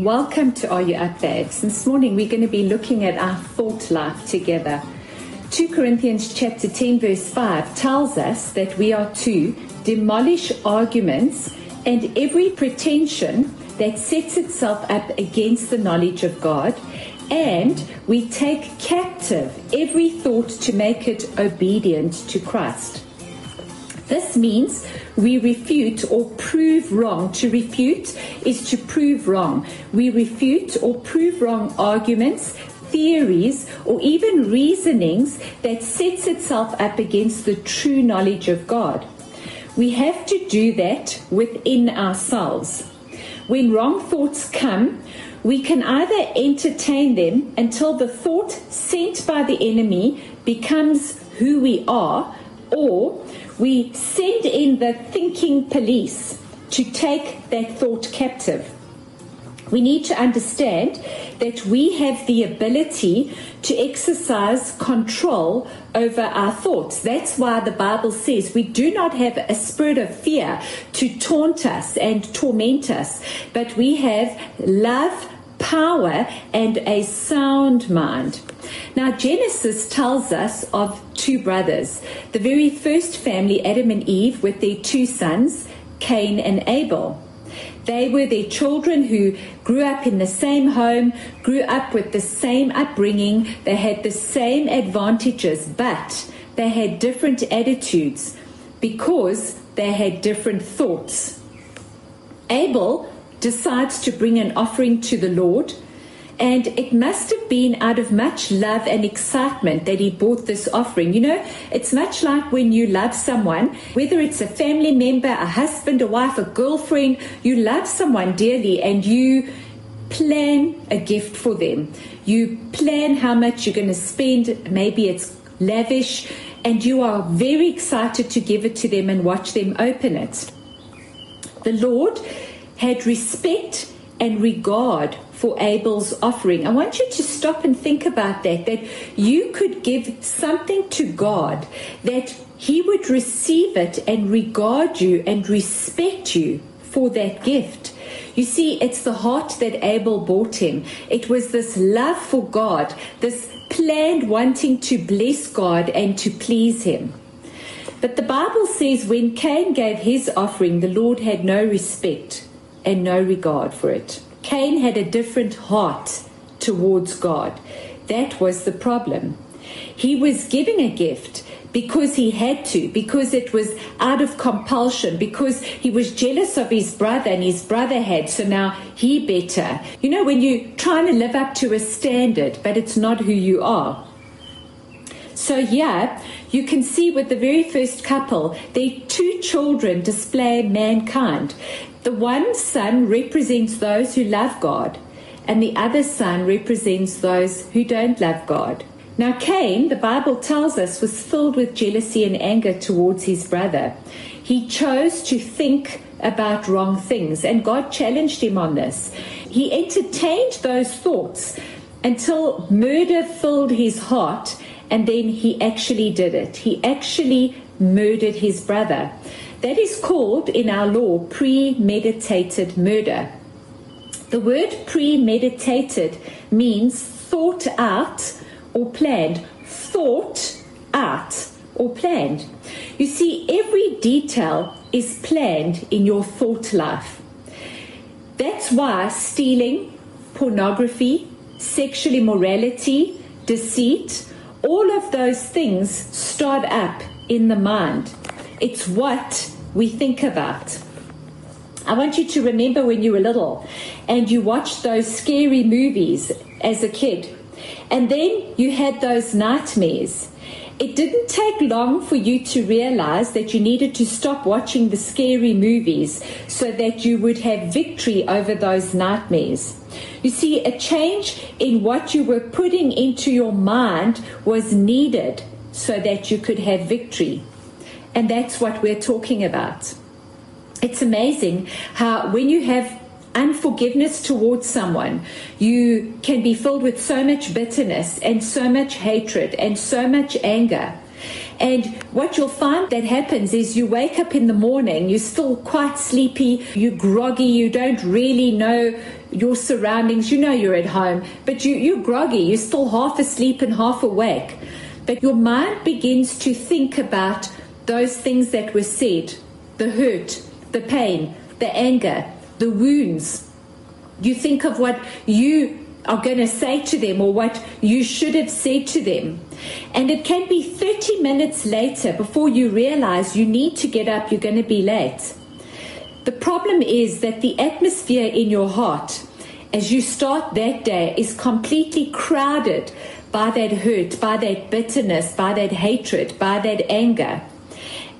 welcome to Are You Up? This morning we're going to be looking at our thought life together. 2 Corinthians chapter 10 verse 5 tells us that we are to demolish arguments and every pretension that sets itself up against the knowledge of God and we take captive every thought to make it obedient to Christ. This means we refute or prove wrong. To refute is to prove wrong. We refute or prove wrong arguments, theories, or even reasonings that sets itself up against the true knowledge of God. We have to do that within ourselves. When wrong thoughts come, we can either entertain them until the thought sent by the enemy becomes who we are, or we send in the thinking police to take that thought captive. We need to understand that we have the ability to exercise control over our thoughts. That's why the Bible says we do not have a spirit of fear to taunt us and torment us, but we have love, power, and a sound mind. Now, Genesis tells us of two brothers. The very first family, Adam and Eve, with their two sons, Cain and Abel. They were their children who grew up in the same home, grew up with the same upbringing, they had the same advantages, but they had different attitudes because they had different thoughts. Abel decides to bring an offering to the Lord and it must have been out of much love and excitement that he bought this offering. You know, it's much like when you love someone, whether it's a family member, a husband, a wife, a girlfriend, you love someone dearly and you plan a gift for them. You plan how much you're going to spend. Maybe it's lavish, and you are very excited to give it to them and watch them open it. The Lord had respect and regard for Abel's offering. I want you to stop and think about that, that you could give something to God, that He would receive it and regard you and respect you for that gift. You see, it's the heart that Abel bought him. It was this love for God, this planned wanting to bless God and to please Him. But the Bible says when Cain gave his offering, the Lord had no respect and no regard for it. Cain had a different heart towards God. That was the problem. He was giving a gift because he had to, because it was out of compulsion, because he was jealous of his brother and his brother had, so now he better. You know, when you're trying to live up to a standard, but it's not who you are. So, yeah, you can see with the very first couple, their two children display mankind. The one son represents those who love God, and the other son represents those who don't love God. Now, Cain, the Bible tells us, was filled with jealousy and anger towards his brother. He chose to think about wrong things, and God challenged him on this. He entertained those thoughts until murder filled his heart, and then he actually did it. He actually murdered his brother. That is called in our law premeditated murder. The word premeditated means thought out or planned. Thought out or planned. You see, every detail is planned in your thought life. That's why stealing, pornography, sexual immorality, deceit, all of those things start up in the mind. It's what we think about. I want you to remember when you were little and you watched those scary movies as a kid, and then you had those nightmares. It didn't take long for you to realize that you needed to stop watching the scary movies so that you would have victory over those nightmares. You see, a change in what you were putting into your mind was needed so that you could have victory. And that's what we're talking about. It's amazing how when you have unforgiveness towards someone, you can be filled with so much bitterness and so much hatred and so much anger. And what you'll find that happens is you wake up in the morning, you're still quite sleepy, you're groggy, you don't really know your surroundings. You know you're at home, but you, you're groggy, you're still half asleep and half awake. But your mind begins to think about those things that were said the hurt, the pain, the anger, the wounds. You think of what you are going to say to them or what you should have said to them. And it can be 30 minutes later before you realize you need to get up, you're going to be late. The problem is that the atmosphere in your heart as you start that day is completely crowded by that hurt, by that bitterness, by that hatred, by that anger.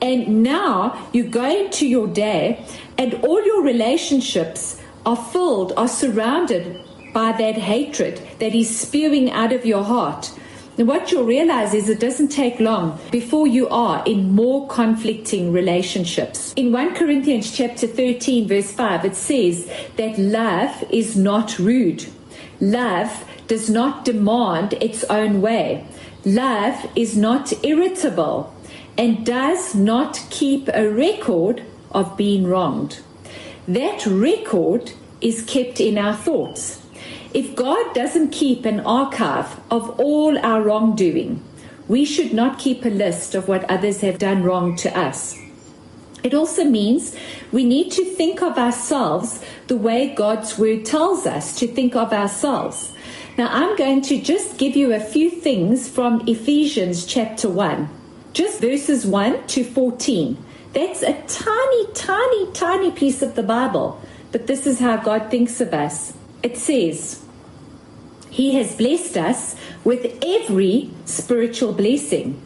And now you go into your day and all your relationships are filled, are surrounded by that hatred that is spewing out of your heart. And what you'll realize is it doesn't take long before you are in more conflicting relationships. In 1 Corinthians chapter 13 verse 5 it says that love is not rude. Love does not demand its own way. Love is not irritable and does not keep a record of being wronged. That record is kept in our thoughts. If God doesn't keep an archive of all our wrongdoing, we should not keep a list of what others have done wrong to us. It also means we need to think of ourselves the way God's word tells us to think of ourselves. Now, I'm going to just give you a few things from Ephesians chapter 1, just verses 1 to 14. That's a tiny, tiny, tiny piece of the Bible, but this is how God thinks of us. It says, He has blessed us with every spiritual blessing.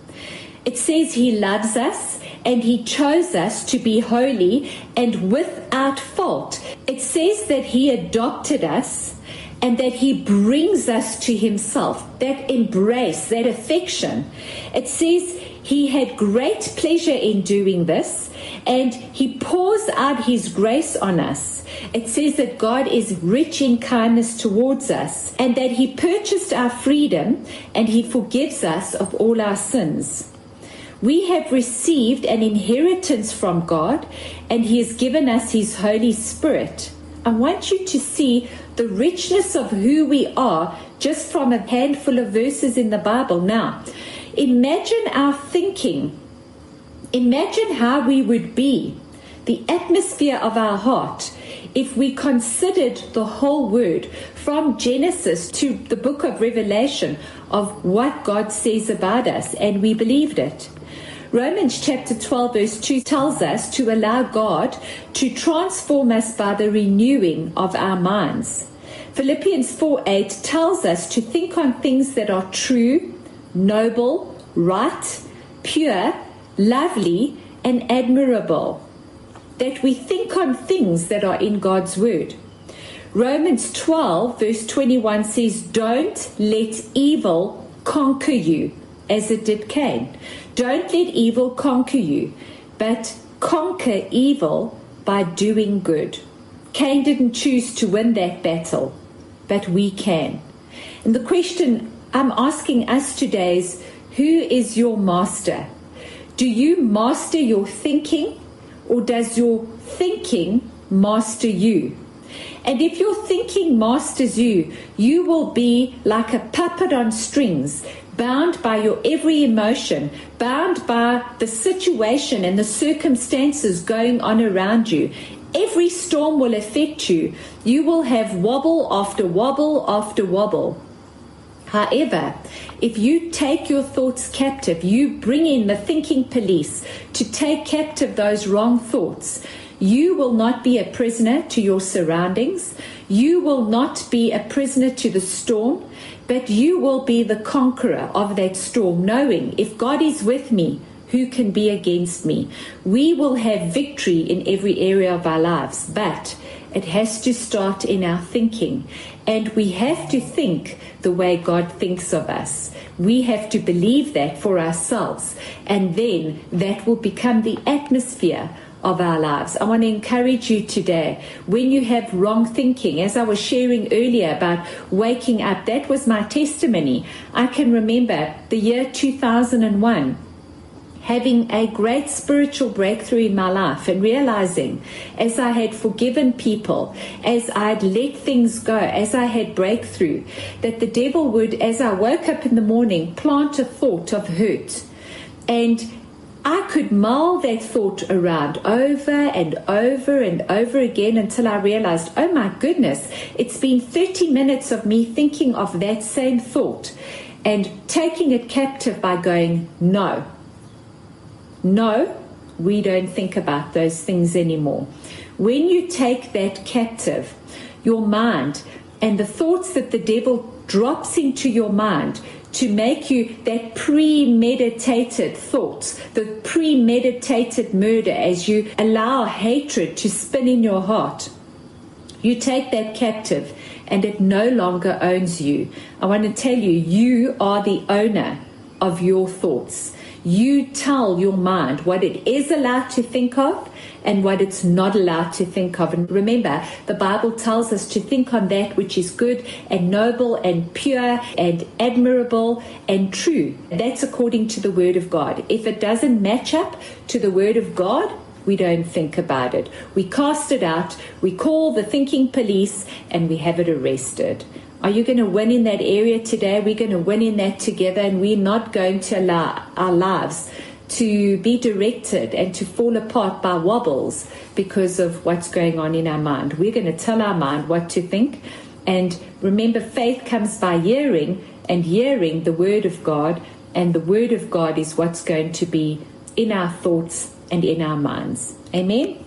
It says He loves us and He chose us to be holy and without fault. It says that He adopted us and that He brings us to Himself. That embrace, that affection. It says He had great pleasure in doing this and He pours out His grace on us it says that God is rich in kindness towards us and that He purchased our freedom and He forgives us of all our sins. We have received an inheritance from God and He has given us His Holy Spirit. I want you to see the richness of who we are just from a handful of verses in the Bible. Now, imagine our thinking. Imagine how we would be, the atmosphere of our heart if we considered the whole word from Genesis to the book of Revelation of what God says about us and we believed it. Romans chapter 12 verse 2 tells us to allow God to transform us by the renewing of our minds. Philippians 4 8 tells us to think on things that are true, noble, right, pure, lovely, and admirable that we think on things that are in God's Word. Romans 12, verse 21 says, Don't let evil conquer you as it did Cain. Don't let evil conquer you, but conquer evil by doing good. Cain didn't choose to win that battle, but we can. And the question I'm asking us today is who is your master? Do you master your thinking or does your thinking master you? And if your thinking masters you, you will be like a puppet on strings, bound by your every emotion, bound by the situation and the circumstances going on around you. Every storm will affect you. You will have wobble after wobble after wobble. However, if you take your thoughts captive, you bring in the thinking police to take captive those wrong thoughts, you will not be a prisoner to your surroundings. You will not be a prisoner to the storm, but you will be the conqueror of that storm, knowing if God is with me, who can be against me? We will have victory in every area of our lives, but it has to start in our thinking. And we have to think the way God thinks of us. We have to believe that for ourselves. And then that will become the atmosphere of our lives. I want to encourage you today when you have wrong thinking, as I was sharing earlier about waking up, that was my testimony. I can remember the year 2001 having a great spiritual breakthrough in my life and realizing as I had forgiven people, as I'd let things go, as I had breakthrough, that the devil would, as I woke up in the morning, plant a thought of hurt. And I could mull that thought around over and over and over again until I realized, oh my goodness, it's been 30 minutes of me thinking of that same thought and taking it captive by going, no, no, we don't think about those things anymore. When you take that captive, your mind and the thoughts that the devil drops into your mind to make you that premeditated thoughts, the premeditated murder as you allow hatred to spin in your heart. You take that captive and it no longer owns you. I want to tell you, you are the owner of your thoughts. You tell your mind what it is allowed to think of and what it's not allowed to think of. And remember, the Bible tells us to think on that which is good and noble and pure and admirable and true. That's according to the Word of God. If it doesn't match up to the Word of God, we don't think about it. We cast it out, we call the thinking police, and we have it arrested. Are you going to win in that area today? We're going to win in that together, and we're not going to allow our lives to be directed and to fall apart by wobbles because of what's going on in our mind. We're going to tell our mind what to think. And remember, faith comes by hearing, and hearing the Word of God. And the Word of God is what's going to be in our thoughts and in our minds. Amen.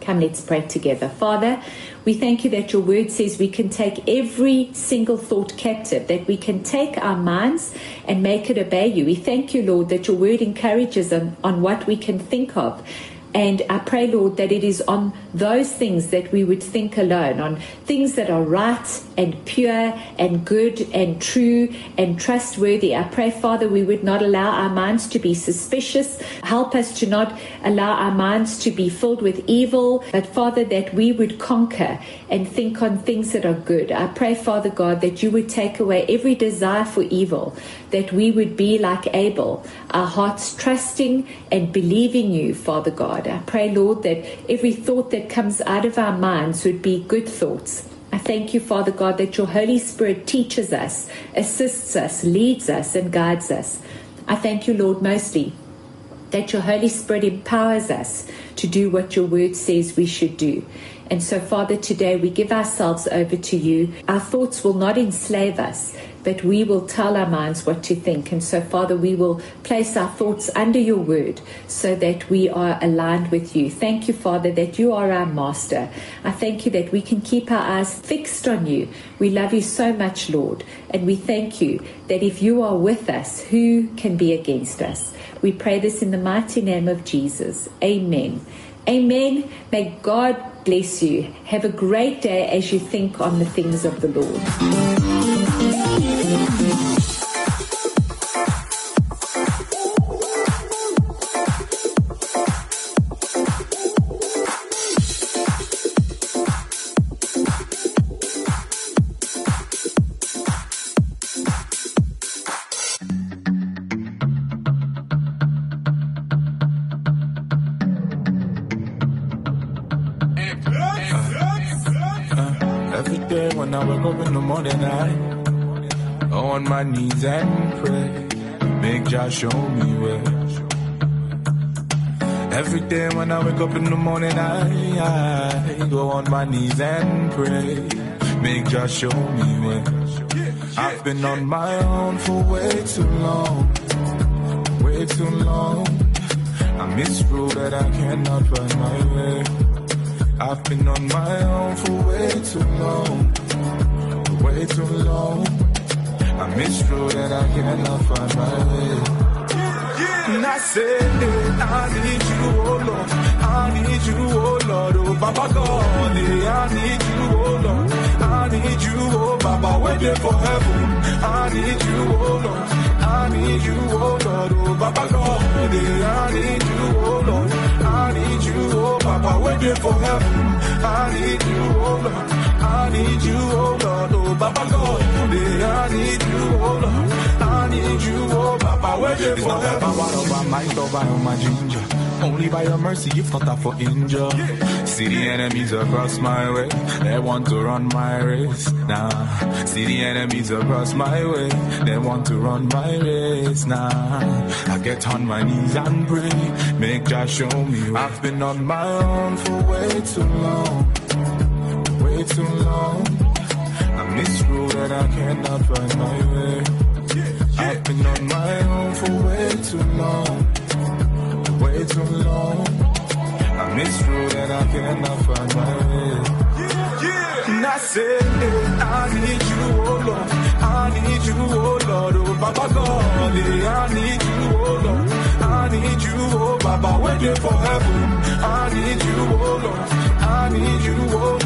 Come, let's pray together. Father, we thank you that your word says we can take every single thought captive, that we can take our minds and make it obey you. We thank you, Lord, that your word encourages on, on what we can think of and I pray, Lord, that it is on those things that we would think alone, on things that are right and pure and good and true and trustworthy. I pray, Father, we would not allow our minds to be suspicious. Help us to not allow our minds to be filled with evil, but Father, that we would conquer and think on things that are good. I pray, Father God, that you would take away every desire for evil, that we would be like Abel, our hearts trusting and believing you, Father God. I pray, Lord, that every thought that comes out of our minds would be good thoughts. I thank you, Father God, that your Holy Spirit teaches us, assists us, leads us, and guides us. I thank you, Lord, mostly that your Holy Spirit empowers us to do what your word says we should do. And so, Father, today we give ourselves over to you. Our thoughts will not enslave us, but we will tell our minds what to think. And so, Father, we will place our thoughts under your word so that we are aligned with you. Thank you, Father, that you are our master. I thank you that we can keep our eyes fixed on you. We love you so much, Lord. And we thank you that if you are with us, who can be against us? We pray this in the mighty name of Jesus. Amen. Amen. May God bless you. Have a great day as you think on the things of the Lord. Show me where. Every day when I wake up in the morning, I, I go on my knees and pray. Make just show me where. I've been on my own for way too long, way too long. I misrule that I cannot find my way. I've been on my own for way too long, way too long. I misrule that I cannot find my way. And I said, I need you, oh Lord. I need you, oh Lord. Oh, Baba God, I need you, oh Lord. I need you, oh Baba, waiting for heaven. I need you, oh Lord. I need you, oh Lord. Oh, Baba God, I need you, oh Lord. I need you, oh Baba, waiting for heaven. I need you, oh Lord. I need you, oh Lord. Oh, Baba God, I need you, oh Lord. I need you, oh Baba, where they It's not by power of my might or by my ginger. Only by your mercy, if not that for injure. See the enemies across my way, they want to run my race. Nah, see the enemies across my way, they want to run my race. Nah, I get on my knees and pray, make Jah show me. I've been on my own for way too long, way too long. I misrule that I cannot find my way. I've been on my own for way too long, way too long. I misrule that I cannot find my way. And I say, I need you, oh Lord. I need you, oh Lord. Oh, Baba God, I need you, oh Lord. I need you, oh Baba, waiting for heaven. I need you, oh Lord. I need you, oh Lord.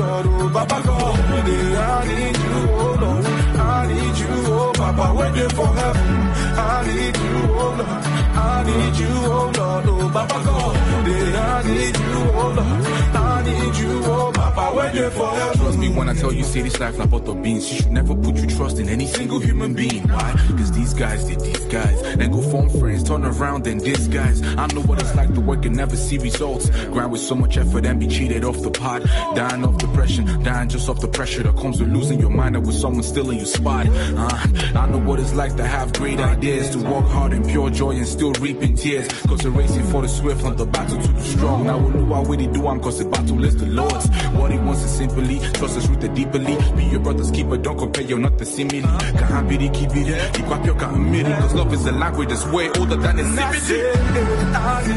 Oh, I need you, oh Lord. I need you, oh Baba, waiting for heaven. I need you, oh Lord. I need you, oh Lord. Oh, Baba God, I need you, oh Lord. I need you, oh Baba, waiting for heaven. Trust me when I tell you, say this life not but the beans. You should never put your trust in any single human being. Why? Cause these guys did these guys. Then go phone friends, turn around and disguise. I know what it's like to work and never see results. Grind with so much effort and be cheated off the pot. Dying of depression, dying just off the pressure that comes with losing your mind and with someone stealing your spot. Uh, I know what it's like to have great ideas, to work hard in pure joy and still reaping tears. Cause we're racing for the swift, not the battle to the strong. Now we know how we do am cause the battle is the Lord's. What he wants is simply trust us rooted deeply. Be your brother's keeper, don't compare you're not the simile. Kahabiri kibiri, ikwapyo ka amiri. Cause love is a language that's way older than its I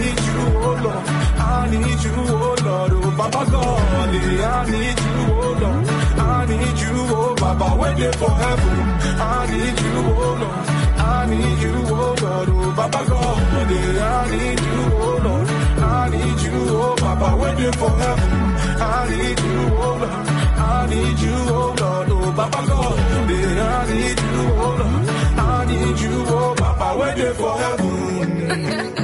need you, oh Lord. I need you, oh Lord. Oh Baba God, I need you, oh Lord. I need you, oh Baba, waiting for heaven. I need you, oh Lord. I need you, oh God, oh Papa God, I need you, oh Lord, I need you, oh Papa, waiting for heaven. I need you, oh Lord, I need you, oh Lord, oh Papa God, I need you, oh Lord, I need you, oh Papa, waiting for heaven.